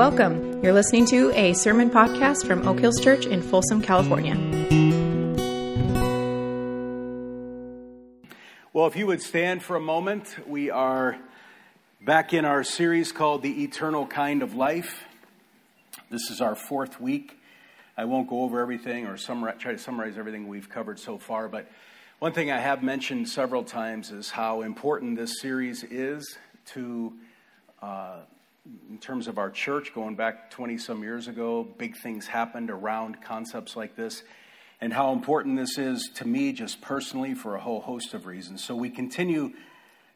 Welcome. You're listening to a sermon podcast from Oak Hills Church in Folsom, California. Well, if you would stand for a moment, we are back in our series called The Eternal Kind of Life. This is our fourth week. I won't go over everything or summarize, try to summarize everything we've covered so far, but one thing I have mentioned several times is how important this series is to uh, in terms of our church, going back 20 some years ago, big things happened around concepts like this, and how important this is to me just personally for a whole host of reasons. So we continue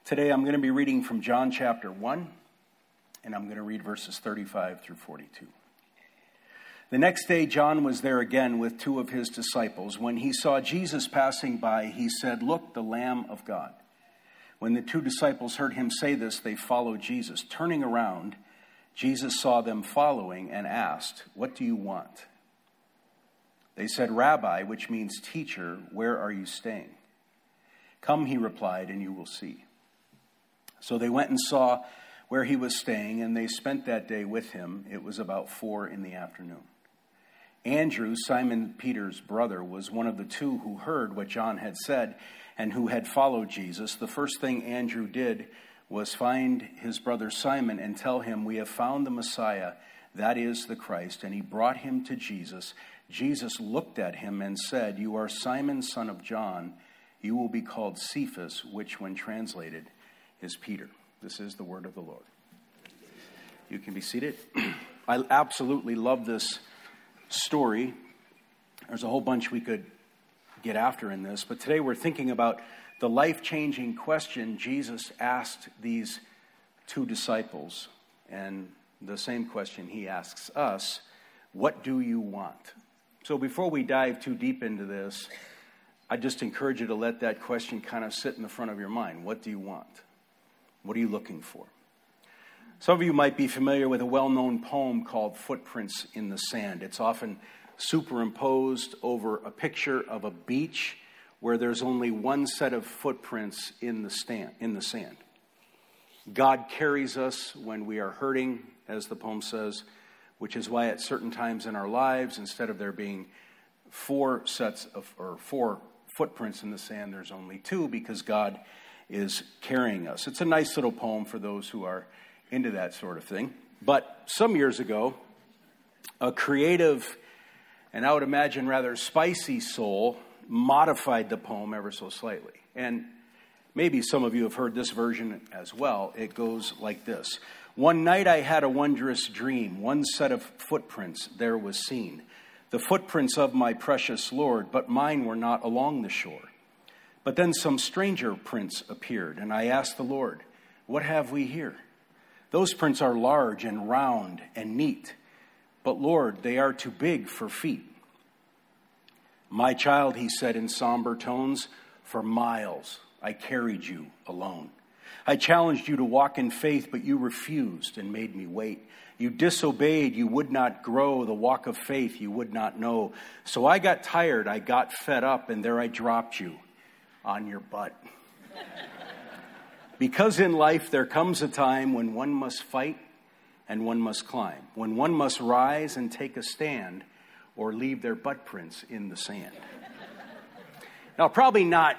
today. I'm going to be reading from John chapter 1, and I'm going to read verses 35 through 42. The next day, John was there again with two of his disciples. When he saw Jesus passing by, he said, Look, the Lamb of God. When the two disciples heard him say this, they followed Jesus. Turning around, Jesus saw them following and asked, What do you want? They said, Rabbi, which means teacher, where are you staying? Come, he replied, and you will see. So they went and saw where he was staying, and they spent that day with him. It was about four in the afternoon. Andrew, Simon Peter's brother, was one of the two who heard what John had said and who had followed Jesus, the first thing Andrew did was find his brother Simon and tell him, We have found the Messiah, that is the Christ. And he brought him to Jesus. Jesus looked at him and said, You are Simon, son of John. You will be called Cephas, which, when translated, is Peter. This is the word of the Lord. You can be seated. I absolutely love this story. There's a whole bunch we could get after in this, but today we're thinking about the life changing question Jesus asked these two disciples, and the same question he asks us What do you want? So before we dive too deep into this, I just encourage you to let that question kind of sit in the front of your mind. What do you want? What are you looking for? Some of you might be familiar with a well known poem called Footprints in the Sand. It's often superimposed over a picture of a beach where there's only one set of footprints in the, stand, in the sand. God carries us when we are hurting, as the poem says, which is why at certain times in our lives, instead of there being four sets of, or four footprints in the sand, there's only two because God is carrying us. It's a nice little poem for those who are into that sort of thing. But some years ago, a creative and I would imagine rather spicy soul modified the poem ever so slightly. And maybe some of you have heard this version as well. It goes like this One night I had a wondrous dream. One set of footprints there was seen. The footprints of my precious Lord, but mine were not along the shore. But then some stranger prints appeared, and I asked the Lord, What have we here? Those prints are large and round and neat but Lord, they are too big for feet. My child, he said in somber tones, for miles I carried you alone. I challenged you to walk in faith, but you refused and made me wait. You disobeyed, you would not grow, the walk of faith you would not know. So I got tired, I got fed up, and there I dropped you on your butt. Because in life there comes a time when one must fight and one must climb, when one must rise and take a stand or leave their butt prints in the sand. now, probably not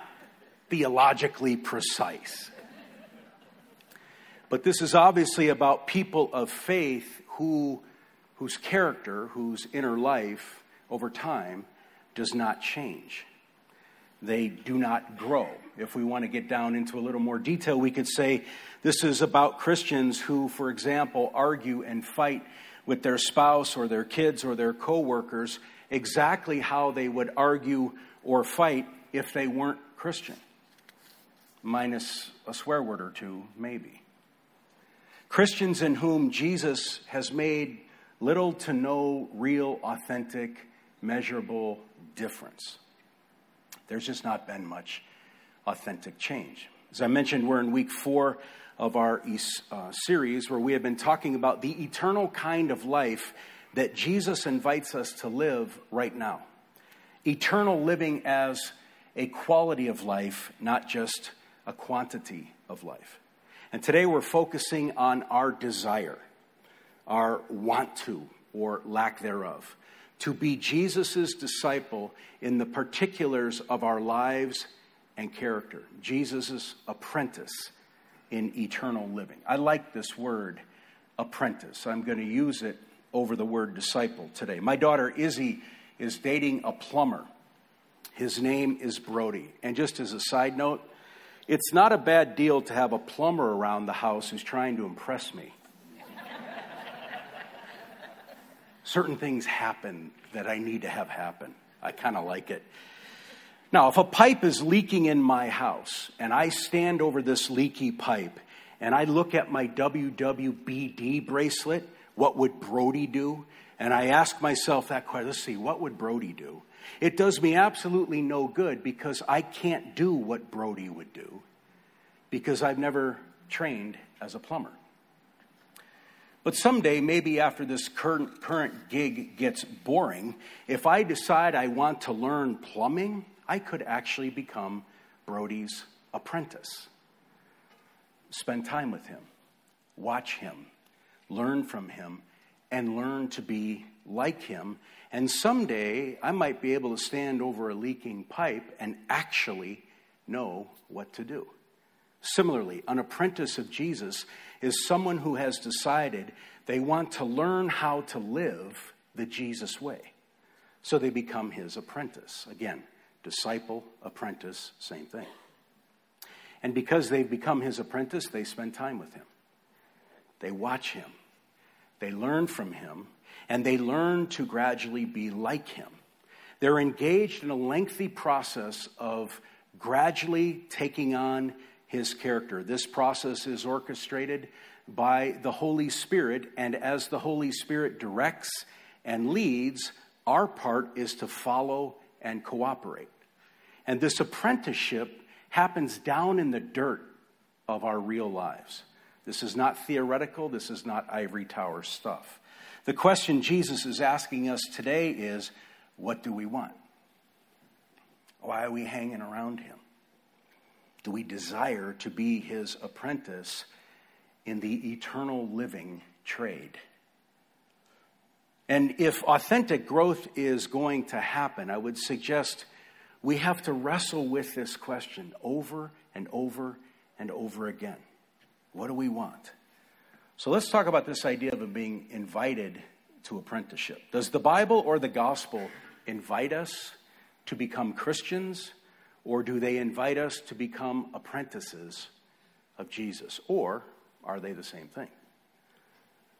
theologically precise, but this is obviously about people of faith who, whose character, whose inner life over time does not change. They do not grow. If we want to get down into a little more detail, we could say this is about Christians who, for example, argue and fight with their spouse or their kids or their coworkers exactly how they would argue or fight if they weren't Christian, minus a swear word or two, maybe. Christians in whom Jesus has made little to no real, authentic, measurable difference. There's just not been much authentic change. As I mentioned, we're in week four of our uh, series where we have been talking about the eternal kind of life that Jesus invites us to live right now. Eternal living as a quality of life, not just a quantity of life. And today we're focusing on our desire. our want to or lack thereof. To be Jesus' disciple in the particulars of our lives and character. Jesus' apprentice in eternal living. I like this word, apprentice. I'm going to use it over the word disciple today. My daughter Izzy is dating a plumber. His name is Brody. And just as a side note, it's not a bad deal to have a plumber around the house who's trying to impress me. Certain things happen that I need to have happen. I kind of like it. Now, if a pipe is leaking in my house and I stand over this leaky pipe and I look at my WWBD bracelet, what would Brody do? And I ask myself that question let's see, what would Brody do? It does me absolutely no good because I can't do what Brody would do because I've never trained as a plumber. But someday, maybe after this current, current gig gets boring, if I decide I want to learn plumbing, I could actually become Brody's apprentice. Spend time with him, watch him, learn from him, and learn to be like him. And someday I might be able to stand over a leaking pipe and actually know what to do. Similarly, an apprentice of Jesus is someone who has decided they want to learn how to live the Jesus way. So they become his apprentice. Again, disciple, apprentice, same thing. And because they've become his apprentice, they spend time with him. They watch him. They learn from him. And they learn to gradually be like him. They're engaged in a lengthy process of gradually taking on his character. This process is orchestrated by the Holy Spirit, and as the Holy Spirit directs and leads, our part is to follow and cooperate. And this apprenticeship happens down in the dirt of our real lives. This is not theoretical, this is not ivory tower stuff. The question Jesus is asking us today is what do we want? Why are we hanging around him? Do we desire to be his apprentice in the eternal living trade? And if authentic growth is going to happen, I would suggest we have to wrestle with this question over and over and over again. What do we want? So let's talk about this idea of being invited to apprenticeship. Does the Bible or the gospel invite us to become Christians or do they invite us to become apprentices of Jesus? Or are they the same thing?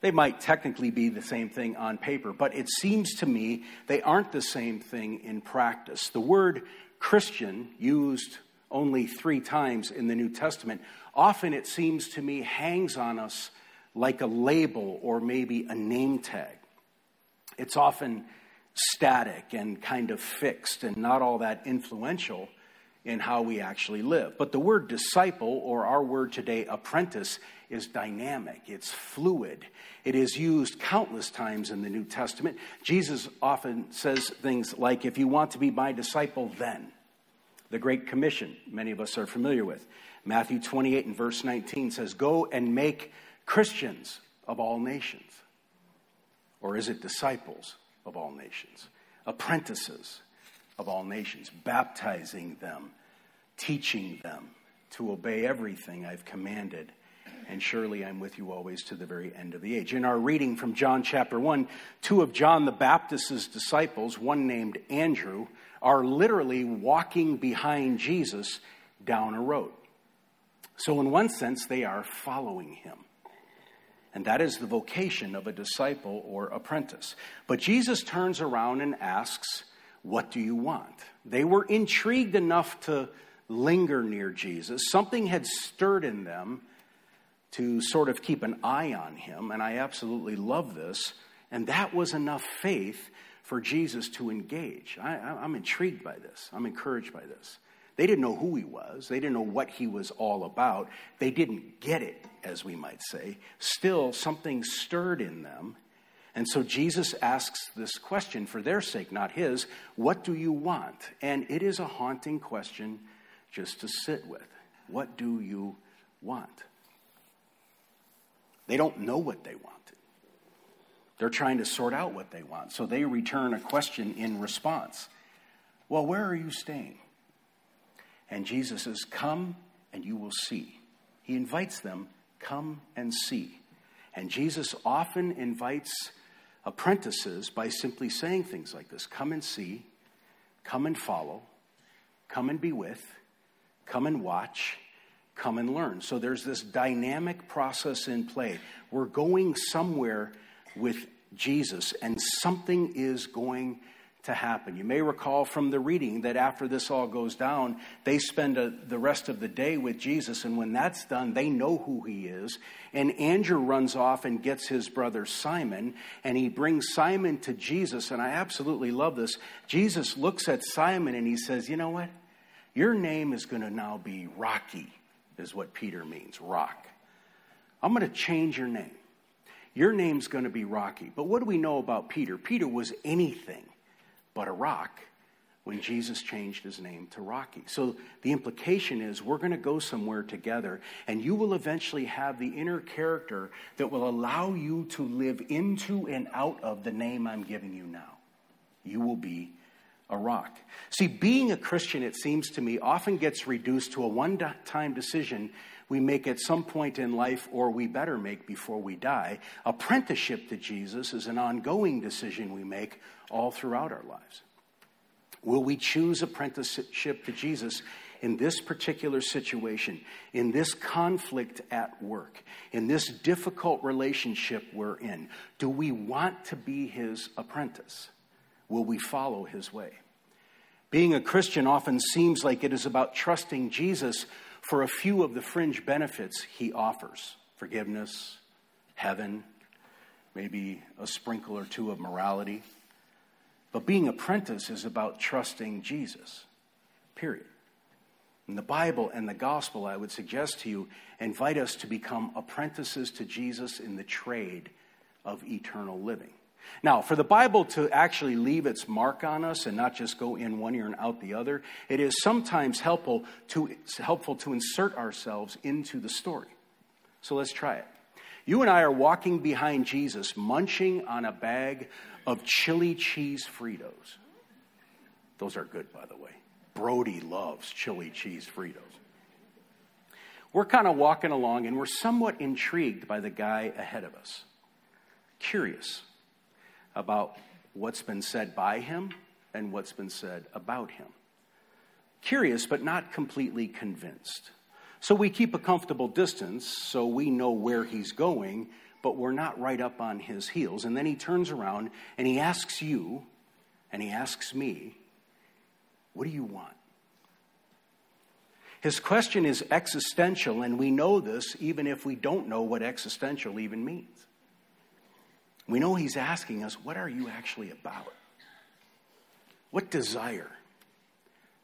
They might technically be the same thing on paper, but it seems to me they aren't the same thing in practice. The word Christian, used only three times in the New Testament, often it seems to me hangs on us like a label or maybe a name tag. It's often static and kind of fixed and not all that influential in how we actually live. But the word disciple, or our word today, apprentice, is dynamic, it's fluid. It is used countless times in the New Testament. Jesus often says things like, If you want to be my disciple, then. The Great Commission, many of us are familiar with. Matthew 28 and verse 19 says, Go and make Christians of all nations. Or is it disciples of all nations? Apprentices of all nations, baptizing them, teaching them to obey everything I've commanded. And surely I'm with you always to the very end of the age. In our reading from John chapter 1, two of John the Baptist's disciples, one named Andrew, are literally walking behind Jesus down a road. So, in one sense, they are following him. And that is the vocation of a disciple or apprentice. But Jesus turns around and asks, what do you want? They were intrigued enough to linger near Jesus. Something had stirred in them to sort of keep an eye on him, and I absolutely love this. And that was enough faith for Jesus to engage. I, am intrigued by this, I'm encouraged by this. They didn't know who he was. They didn't know what he was all about. They didn't get it, as we might say. Still, something stirred in them, and so Jesus asks this question for their sake, not his What do you want? And it is a haunting question just to sit with. What do you want? They don't know what they want. They're trying to sort out what they want. So they return a question in response Well, where are you staying? And Jesus says, Come and you will see. He invites them, Come and see. And Jesus often invites apprentices by simply saying things like this Come and see, come and follow, come and be with, come and watch, come and learn. So there's this dynamic process in play. We're going somewhere with Jesus, and something is going to happen. You may recall from the reading that after this all goes down, they spend a, the rest of the day with Jesus, and when that's done, they know who he is. And Andrew runs off and gets his brother Simon, and he brings Simon to Jesus. And I absolutely love this. Jesus looks at Simon and he says, You know what? Your name is going to now be Rocky, is what Peter means, rock. I'm going to change your name. Your name's going to be Rocky. But what do we know about Peter? Peter was anything but a rock when Jesus changed his name to Rocky. So the implication is we're going to go somewhere together, and you will eventually have the inner character that will allow you to live into and out of the name I'm giving you now. You will be a rock. See, being a Christian, it seems to me, often gets reduced to a one time decision we make at some point in life, or we better make before we die. Apprenticeship to Jesus is an ongoing decision we make all throughout our lives. Will we choose apprenticeship to Jesus in this particular situation, in this conflict at work, in this difficult relationship we're in? Do we want to be his apprentice? Will we follow his way? Being a Christian often seems like it is about trusting Jesus for a few of the fringe benefits he offers forgiveness, heaven, maybe a sprinkle or two of morality. But being apprentice is about trusting Jesus, period. And the Bible and the gospel, I would suggest to you, invite us to become apprentices to Jesus in the trade of eternal living. Now, for the Bible to actually leave its mark on us and not just go in one ear and out the other, it is sometimes helpful to, helpful to insert ourselves into the story. So let's try it. You and I are walking behind Jesus, munching on a bag of chili cheese Fritos. Those are good, by the way. Brody loves chili cheese Fritos. We're kind of walking along and we're somewhat intrigued by the guy ahead of us. Curious about what's been said by him and what's been said about him. Curious, but not completely convinced. So we keep a comfortable distance so we know where he's going, but we're not right up on his heels. And then he turns around and he asks you, and he asks me, What do you want? His question is existential, and we know this even if we don't know what existential even means. We know he's asking us, what are you actually about? What desire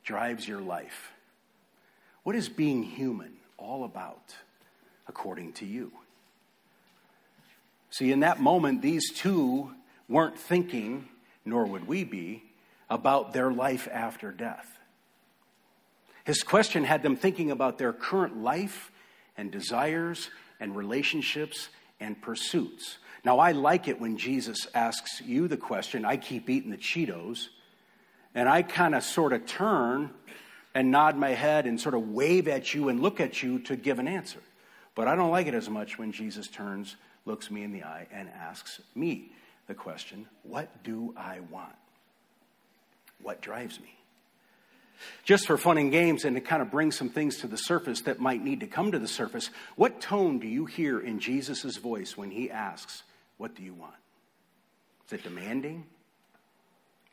drives your life? What is being human all about, according to you? See, in that moment, these two weren't thinking, nor would we be, about their life after death. His question had them thinking about their current life and desires and relationships and pursuits. Now, I like it when Jesus asks you the question. I keep eating the Cheetos, and I kind of sort of turn and nod my head and sort of wave at you and look at you to give an answer. But I don't like it as much when Jesus turns, looks me in the eye, and asks me the question What do I want? What drives me? Just for fun and games and to kind of bring some things to the surface that might need to come to the surface, what tone do you hear in Jesus' voice when he asks, what do you want? Is it demanding?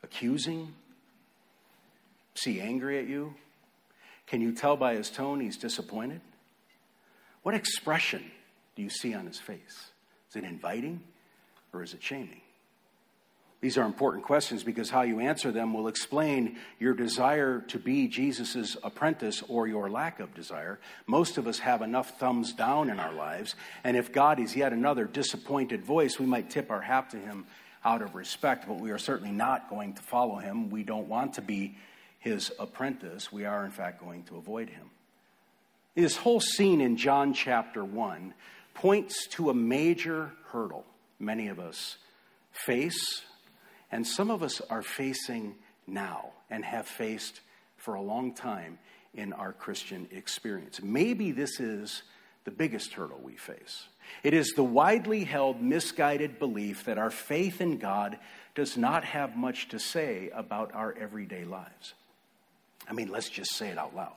Accusing? Is he angry at you? Can you tell by his tone he's disappointed? What expression do you see on his face? Is it inviting or is it shaming? These are important questions because how you answer them will explain your desire to be Jesus' apprentice or your lack of desire. Most of us have enough thumbs down in our lives, and if God is yet another disappointed voice, we might tip our hat to him out of respect, but we are certainly not going to follow him. We don't want to be his apprentice. We are, in fact, going to avoid him. This whole scene in John chapter 1 points to a major hurdle many of us face, and some of us are facing now and have faced for a long time in our Christian experience. Maybe this is the biggest hurdle we face. It is the widely held misguided belief that our faith in God does not have much to say about our everyday lives. I mean, let's just say it out loud.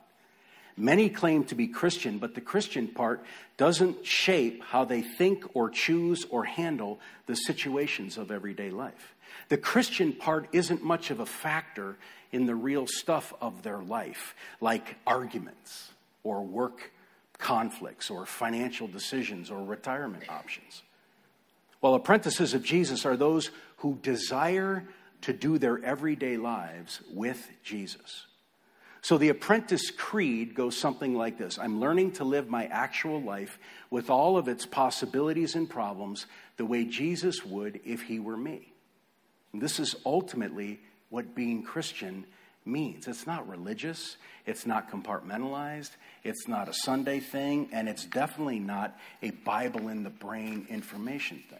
Many claim to be Christian, but the Christian part doesn't shape how they think or choose or handle the situations of everyday life. The Christian part isn't much of a factor in the real stuff of their life, like arguments or work conflicts or financial decisions or retirement options. While apprentices of Jesus are those who desire to do their everyday lives with Jesus. So the apprentice creed goes something like this I'm learning to live my actual life with all of its possibilities and problems the way Jesus would if he were me. And this is ultimately what being Christian means. It's not religious, it's not compartmentalized, it's not a Sunday thing, and it's definitely not a Bible in the brain information thing.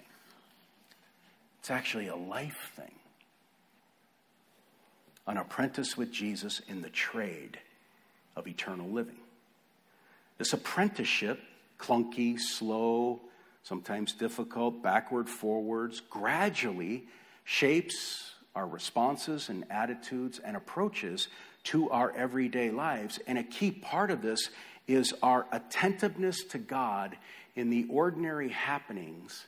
It's actually a life thing. An apprentice with Jesus in the trade of eternal living. This apprenticeship, clunky, slow, sometimes difficult, backward, forwards, gradually shapes our responses and attitudes and approaches to our everyday lives. And a key part of this is our attentiveness to God in the ordinary happenings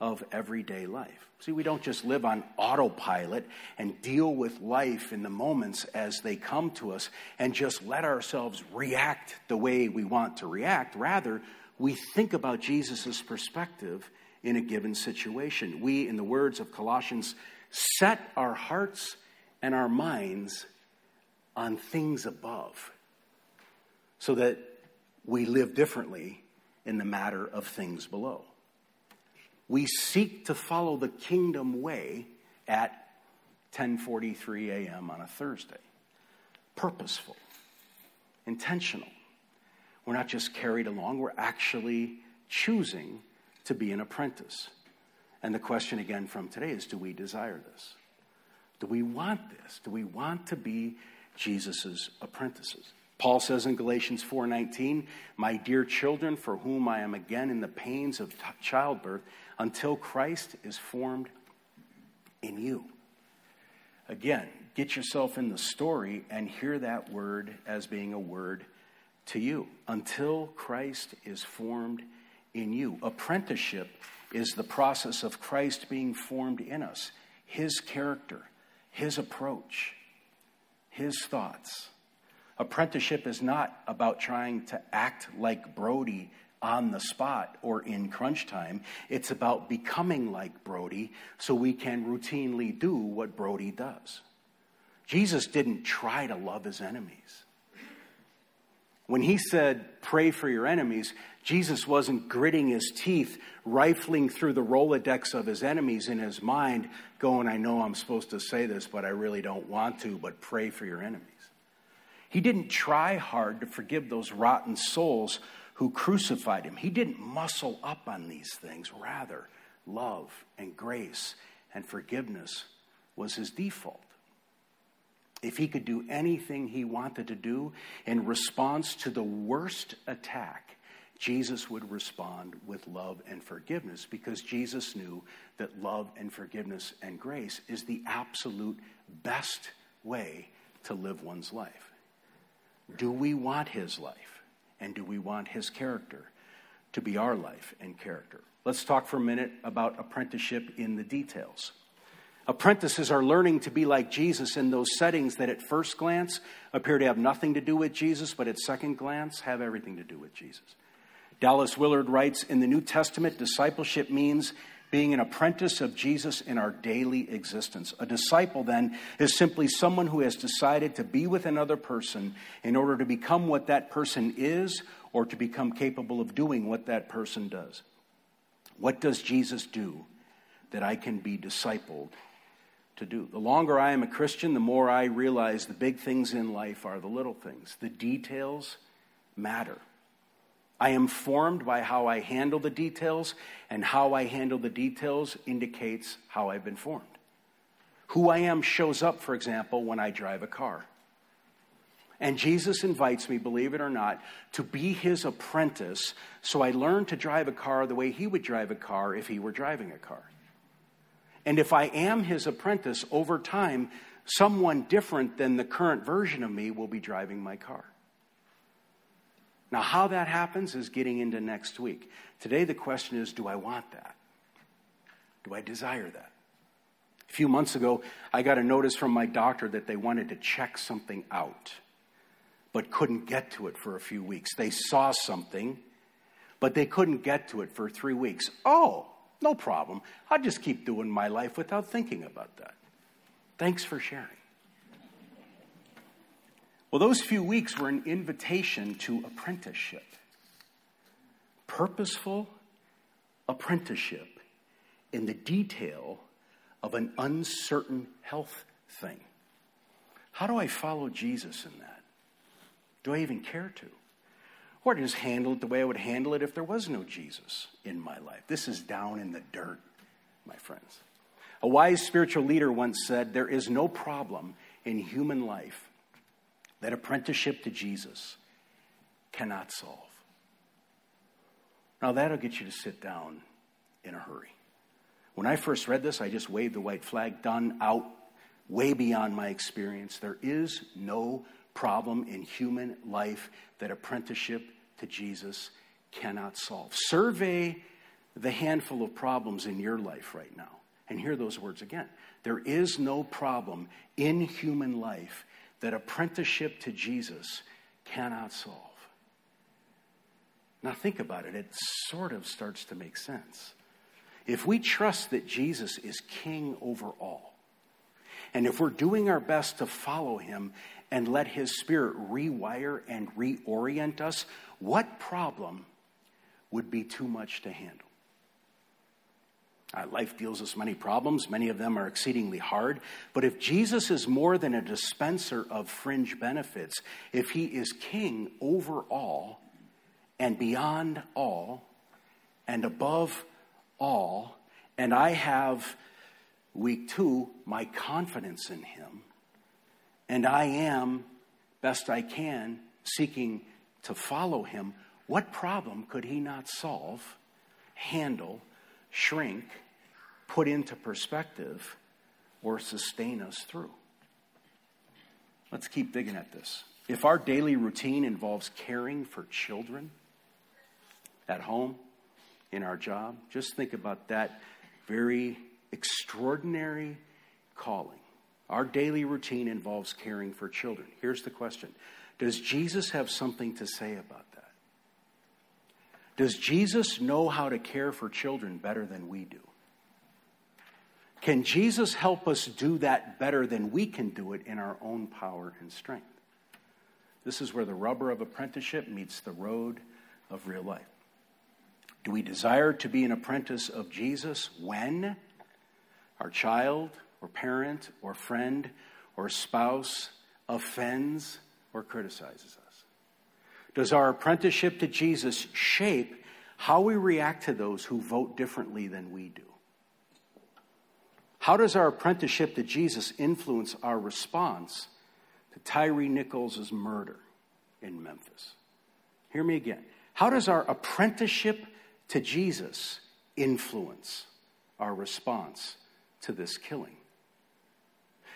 of everyday life. See, we don't just live on autopilot and deal with life in the moments as they come to us and just let ourselves react the way we want to react. Rather, we think about Jesus' perspective in a given situation. We, in the words of Colossians set our hearts and our minds on things above so that we live differently in the matter of things below. We seek to follow the kingdom way at 10:43 a.m. on a Thursday. Purposeful, intentional. We're not just carried along, we're actually choosing to be an apprentice. And the question again from today is do we desire this? Do we want this? Do we want to be Jesus' apprentices? Paul says in Galatians 4:19, "My dear children, for whom I am again in the pains of childbirth, until Christ is formed in you." Again, get yourself in the story and hear that word as being a word to you. Until Christ is formed in you. Apprenticeship is the process of Christ being formed in us, his character, his approach, his thoughts. Apprenticeship is not about trying to act like Brody on the spot or in crunch time. It's about becoming like Brody so we can routinely do what Brody does. Jesus didn't try to love his enemies. When he said, pray for your enemies, Jesus wasn't gritting his teeth, rifling through the Rolodex of his enemies in his mind, going, I know I'm supposed to say this, but I really don't want to, but pray for your enemies. He didn't try hard to forgive those rotten souls who crucified him. He didn't muscle up on these things. Rather, love and grace and forgiveness was his default. If he could do anything he wanted to do in response to the worst attack, Jesus would respond with love and forgiveness because Jesus knew that love and forgiveness and grace is the absolute best way to live one's life. Do we want his life? And do we want his character to be our life and character? Let's talk for a minute about apprenticeship in the details. Apprentices are learning to be like Jesus in those settings that at first glance appear to have nothing to do with Jesus, but at second glance have everything to do with Jesus. Dallas Willard writes In the New Testament, discipleship means being an apprentice of Jesus in our daily existence. A disciple, then, is simply someone who has decided to be with another person in order to become what that person is or to become capable of doing what that person does. What does Jesus do that I can be discipled to do. The longer I am a Christian, the more I realize the big things in life are the little things. The details matter. I am formed by how I handle the details, and how I handle the details indicates how I've been formed. Who I am shows up, for example, when I drive a car. And Jesus invites me, believe it or not, to be his apprentice so I learn to drive a car the way he would drive a car if he were driving a car. And if I am his apprentice, over time, someone different than the current version of me will be driving my car. Now, how that happens is getting into next week. Today, the question is do I want that? Do I desire that? A few months ago, I got a notice from my doctor that they wanted to check something out but couldn't get to it for a few weeks. They saw something, but they couldn't get to it for three weeks. Oh, no problem. I'll just keep doing my life without thinking about that. Thanks for sharing. Well, those few weeks were an invitation to apprenticeship. Purposeful apprenticeship in the detail of an uncertain health thing. How do I follow Jesus in that? Do I even care to? Or just handle it the way I would handle it if there was no Jesus in my life? This is down in the dirt, my friends. A wise spiritual leader once said, There is no problem in human life that apprenticeship to Jesus cannot solve. Now, that'll get you to sit down in a hurry. When I first read this, I just waved the white flag, done, out, way beyond my experience. There is no problem in human life that apprenticeship to Jesus cannot solve. Survey the handful of problems in your life right now and hear those words again. There is no problem in human life that apprenticeship to Jesus cannot solve. Now, think about it. It sort of starts to make sense. If we trust that Jesus is king over all, and if we're doing our best to follow him and let His Spirit rewire and reorient us, what problem would be too much to handle? Uh, life deals us many problems. Many of them are exceedingly hard. But if Jesus is more than a dispenser of fringe benefits, if he is king over all and beyond all and above all, and I have, week two, my confidence in him, and I am, best I can, seeking to follow him, what problem could he not solve, handle, shrink, put into perspective, or sustain us through? Let's keep digging at this. If our daily routine involves caring for children at home, in our job, just think about that very extraordinary calling. Our daily routine involves caring for children. Here's the question Does Jesus have something to say about that? Does Jesus know how to care for children better than we do? Can Jesus help us do that better than we can do it in our own power and strength? This is where the rubber of apprenticeship meets the road of real life. Do we desire to be an apprentice of Jesus when our child or parent or friend or spouse offends or criticizes us? Does our apprenticeship to Jesus shape how we react to those who vote differently than we do? How does our apprenticeship to Jesus influence our response to Tyre Nichols' murder in Memphis? Hear me again. How does our apprenticeship to Jesus influence our response to this killing?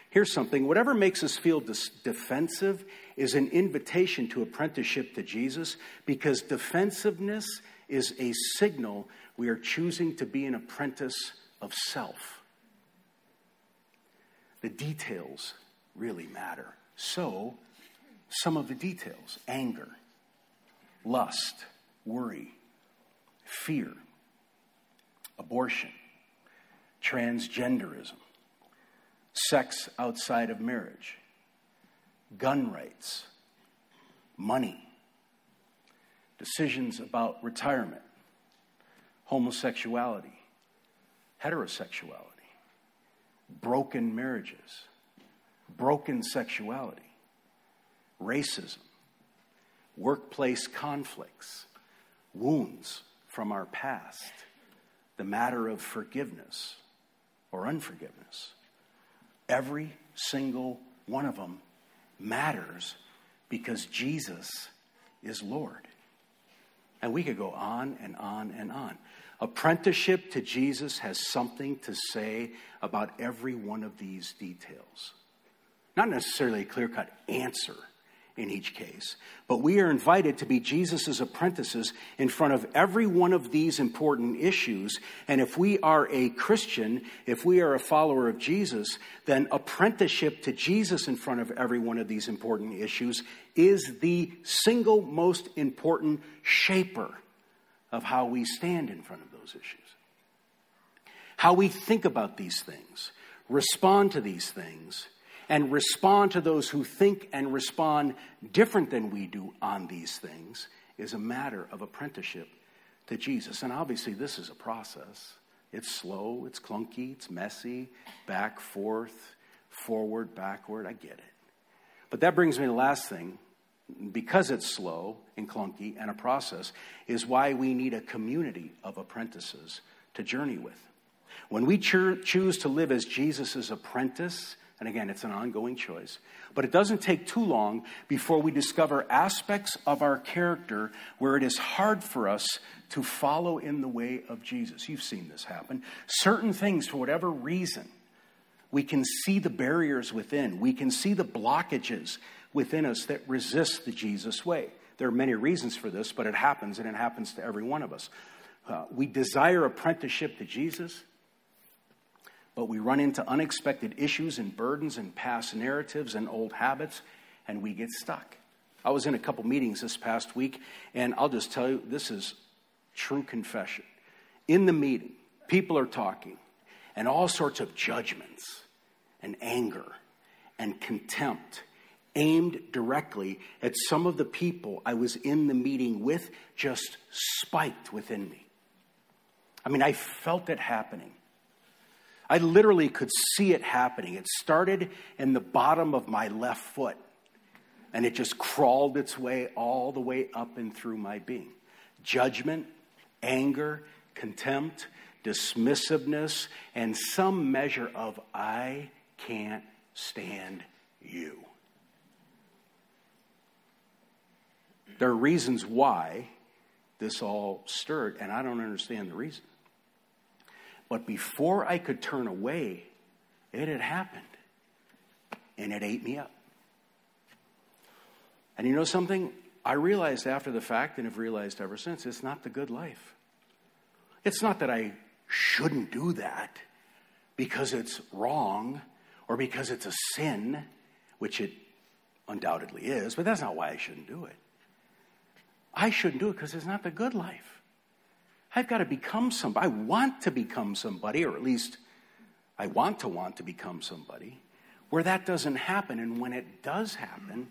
Here's something whatever makes us feel dis- defensive is an invitation to apprenticeship to Jesus because defensiveness is a signal we are choosing to be an apprentice of self. The details really matter. So, some of the details anger, lust, worry, fear, abortion, transgenderism, sex outside of marriage, gun rights, money, decisions about retirement, homosexuality, heterosexuality, broken marriages, broken sexuality, racism, workplace conflicts, wounds from our past, the matter of forgiveness or unforgiveness. Every single one of them matters because Jesus is Lord. And we could go on and on and on. Apprenticeship to Jesus has something to say about every one of these details. Not necessarily a clear cut answer in each case, but we are invited to be Jesus' apprentices in front of every one of these important issues. And if we are a Christian, if we are a follower of Jesus, then apprenticeship to Jesus in front of every one of these important issues is the single most important shaper of how we stand in front of those issues. How we think about these things, respond to these things, and respond to those who think and respond different than we do on these things is a matter of apprenticeship to Jesus. And obviously, this is a process. It's slow, it's clunky, it's messy, back, forth, forward, backward. I get it. But that brings me to the last thing. Because it's slow and clunky and a process, is why we need a community of apprentices to journey with. When we choose to live as Jesus' apprentice, and again, it's an ongoing choice. But it doesn't take too long before we discover aspects of our character where it is hard for us to follow in the way of Jesus. You've seen this happen. Certain things, for whatever reason, we can see the barriers within, we can see the blockages within us that resist the Jesus way. There are many reasons for this, but it happens, and it happens to every one of us. Uh, we desire apprenticeship to Jesus but we run into unexpected issues and burdens and past narratives and old habits, and we get stuck. I was in a couple meetings this past week, and I'll just tell you this is true confession. In the meeting, people are talking, and all sorts of judgments and anger and contempt aimed directly at some of the people I was in the meeting with just spiked within me. I mean, I felt it happening. I literally could see it happening. It started in the bottom of my left foot, and it just crawled its way all the way up and through my being. Judgment, anger, contempt, dismissiveness, and some measure of, I can't stand you. There are reasons why this all stirred, and I don't understand the reason. But before I could turn away, it had happened. And it ate me up. And you know something? I realized after the fact, and have realized ever since, it's not the good life. It's not that I shouldn't do that because it's wrong or because it's a sin, which it undoubtedly is, but that's not why I shouldn't do it. I shouldn't do it because it's not the good life. I've got to become somebody. I want to become somebody, or at least I want to want to become somebody, where that doesn't happen. And when it does happen,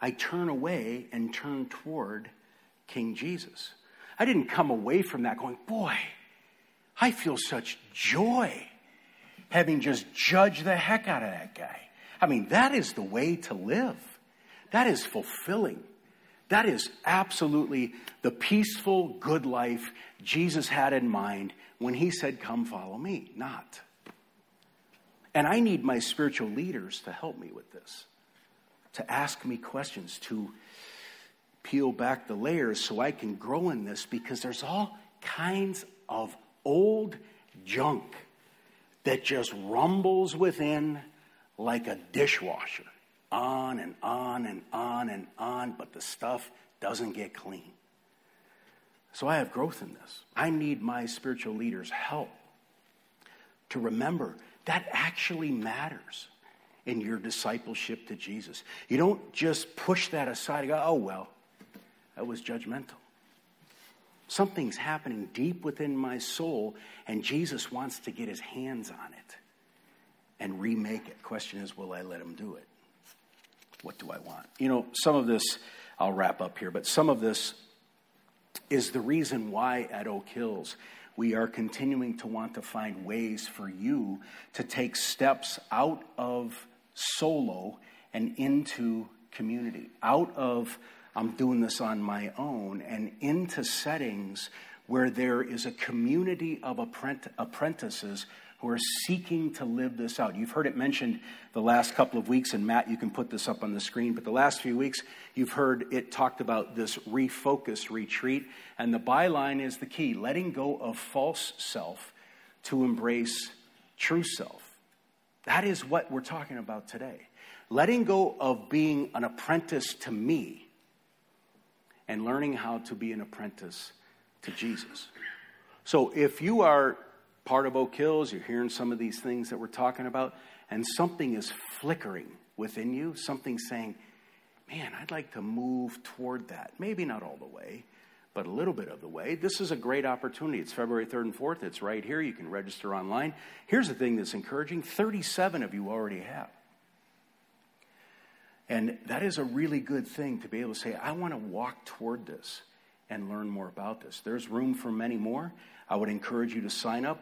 I turn away and turn toward King Jesus. I didn't come away from that going, boy, I feel such joy having just judged the heck out of that guy. I mean, that is the way to live. That is fulfilling. That is absolutely the peaceful, good life Jesus had in mind when he said, Come follow me. Not. And I need my spiritual leaders to help me with this, to ask me questions, to peel back the layers so I can grow in this because there's all kinds of old junk that just rumbles within like a dishwasher on and on and on and on, but the stuff doesn't get clean. So I have growth in this. I need my spiritual leaders' help to remember that actually matters in your discipleship to Jesus. You don't just push that aside and go, oh, well, that was judgmental. Something's happening deep within my soul, and Jesus wants to get his hands on it and remake it. Question is, will I let him do it? What do I want? You know, some of this, I'll wrap up here, but some of this is the reason why at Oak Hills we are continuing to want to find ways for you to take steps out of solo and into community, out of I'm doing this on my own, and into settings where there is a community of apprentices who are seeking to live this out. You've heard it mentioned the last couple of weeks, and Matt, you can put this up on the screen, but the last few weeks, you've heard it talked about this refocus retreat, and the byline is the key letting go of false self to embrace true self. That is what we're talking about today. Letting go of being an apprentice to me and learning how to be an apprentice to Jesus. So if you are part of Oak Hills, you're hearing some of these things that we're talking about, and something is flickering within you, something saying, man, I'd like to move toward that. Maybe not all the way, but a little bit of the way. This is a great opportunity. It's February 3rd and 4th. It's right here. You can register online. Here's the thing that's encouraging 37 of you already have. And that is a really good thing to be able to say, I want to walk toward this and learn more about this. There's room for many more. I would encourage you to sign up.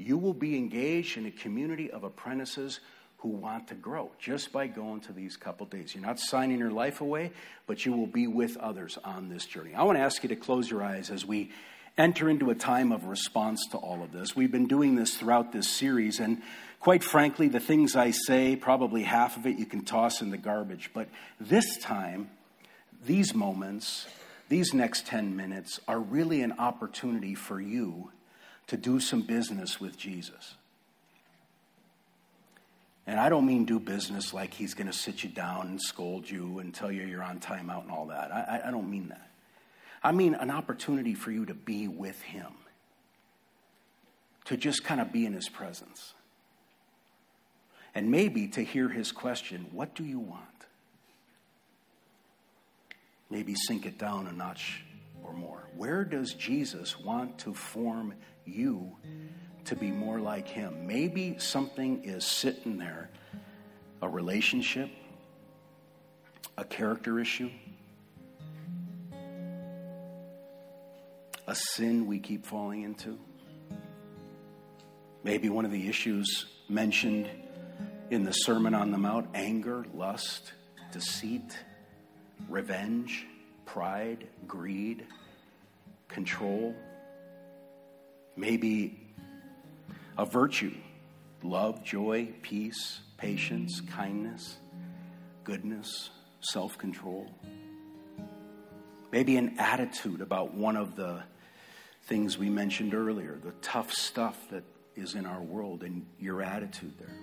You will be engaged in a community of apprentices who want to grow just by going to these couple days. You're not signing your life away, but you will be with others on this journey. I want to ask you to close your eyes as we enter into a time of response to all of this. We've been doing this throughout this series, and quite frankly, the things I say, probably half of it you can toss in the garbage. But this time, these moments, these next 10 minutes are really an opportunity for you to do some business with Jesus. And I don't mean do business like he's going to sit you down and scold you and tell you you're on timeout and all that. I, I don't mean that. I mean an opportunity for you to be with him, to just kind of be in his presence. And maybe to hear his question, What do you want? maybe sink it down a notch or more. Where does Jesus want to form you to be more like him? Maybe something is sitting there a relationship, a character issue, a sin we keep falling into. Maybe one of the issues mentioned in the Sermon on the Mount anger, lust, deceit revenge, pride, greed, control, maybe a virtue love, joy, peace, patience, kindness, goodness, self control. Maybe an attitude about one of the things we mentioned earlier, the tough stuff that is in our world, and your attitude there.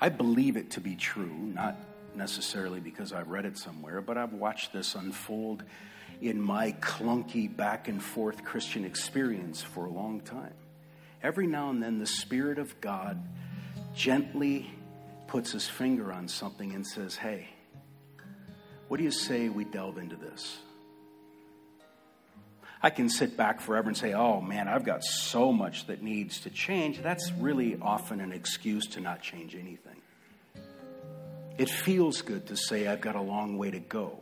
I believe it to be true, not necessarily because I've read it somewhere, but I've watched this unfold in my clunky back and forth Christian experience for a long time. Every now and then, the Spirit of God gently puts his finger on something and says, Hey, what do you say we delve into this? I can sit back forever and say, Oh man, I've got so much that needs to change. That's really often an excuse to not change anything. It feels good to say, I've got a long way to go.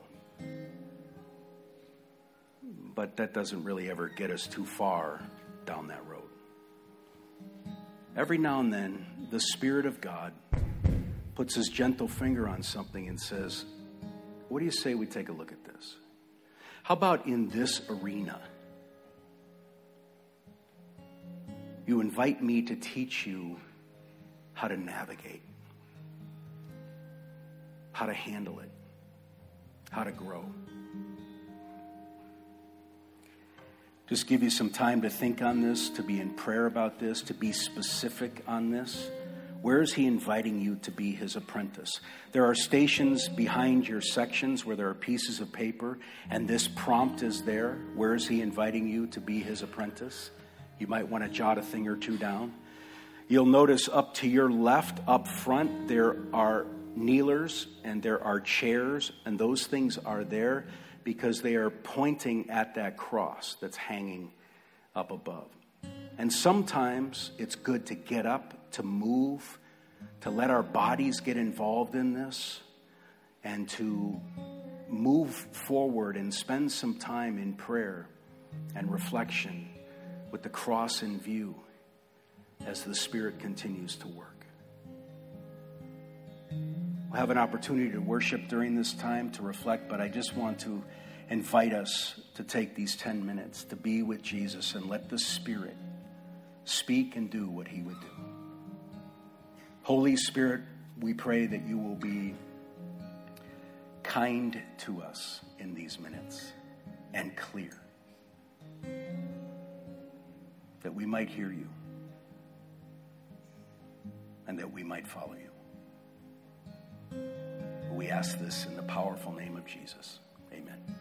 But that doesn't really ever get us too far down that road. Every now and then, the Spirit of God puts his gentle finger on something and says, What do you say we take a look at this? How about in this arena? You invite me to teach you how to navigate how to handle it, how to grow. Just give you some time to think on this, to be in prayer about this, to be specific on this. Where is he inviting you to be his apprentice? There are stations behind your sections where there are pieces of paper, and this prompt is there. Where is he inviting you to be his apprentice? You might want to jot a thing or two down. You'll notice up to your left, up front, there are kneelers and there are chairs, and those things are there because they are pointing at that cross that's hanging up above. And sometimes it's good to get up, to move, to let our bodies get involved in this, and to move forward and spend some time in prayer and reflection with the cross in view as the Spirit continues to work. We'll have an opportunity to worship during this time, to reflect, but I just want to invite us to take these 10 minutes to be with Jesus and let the Spirit speak and do what He would do. Holy Spirit, we pray that you will be kind to us in these minutes and clear, that we might hear you and that we might follow you. We ask this in the powerful name of Jesus. Amen.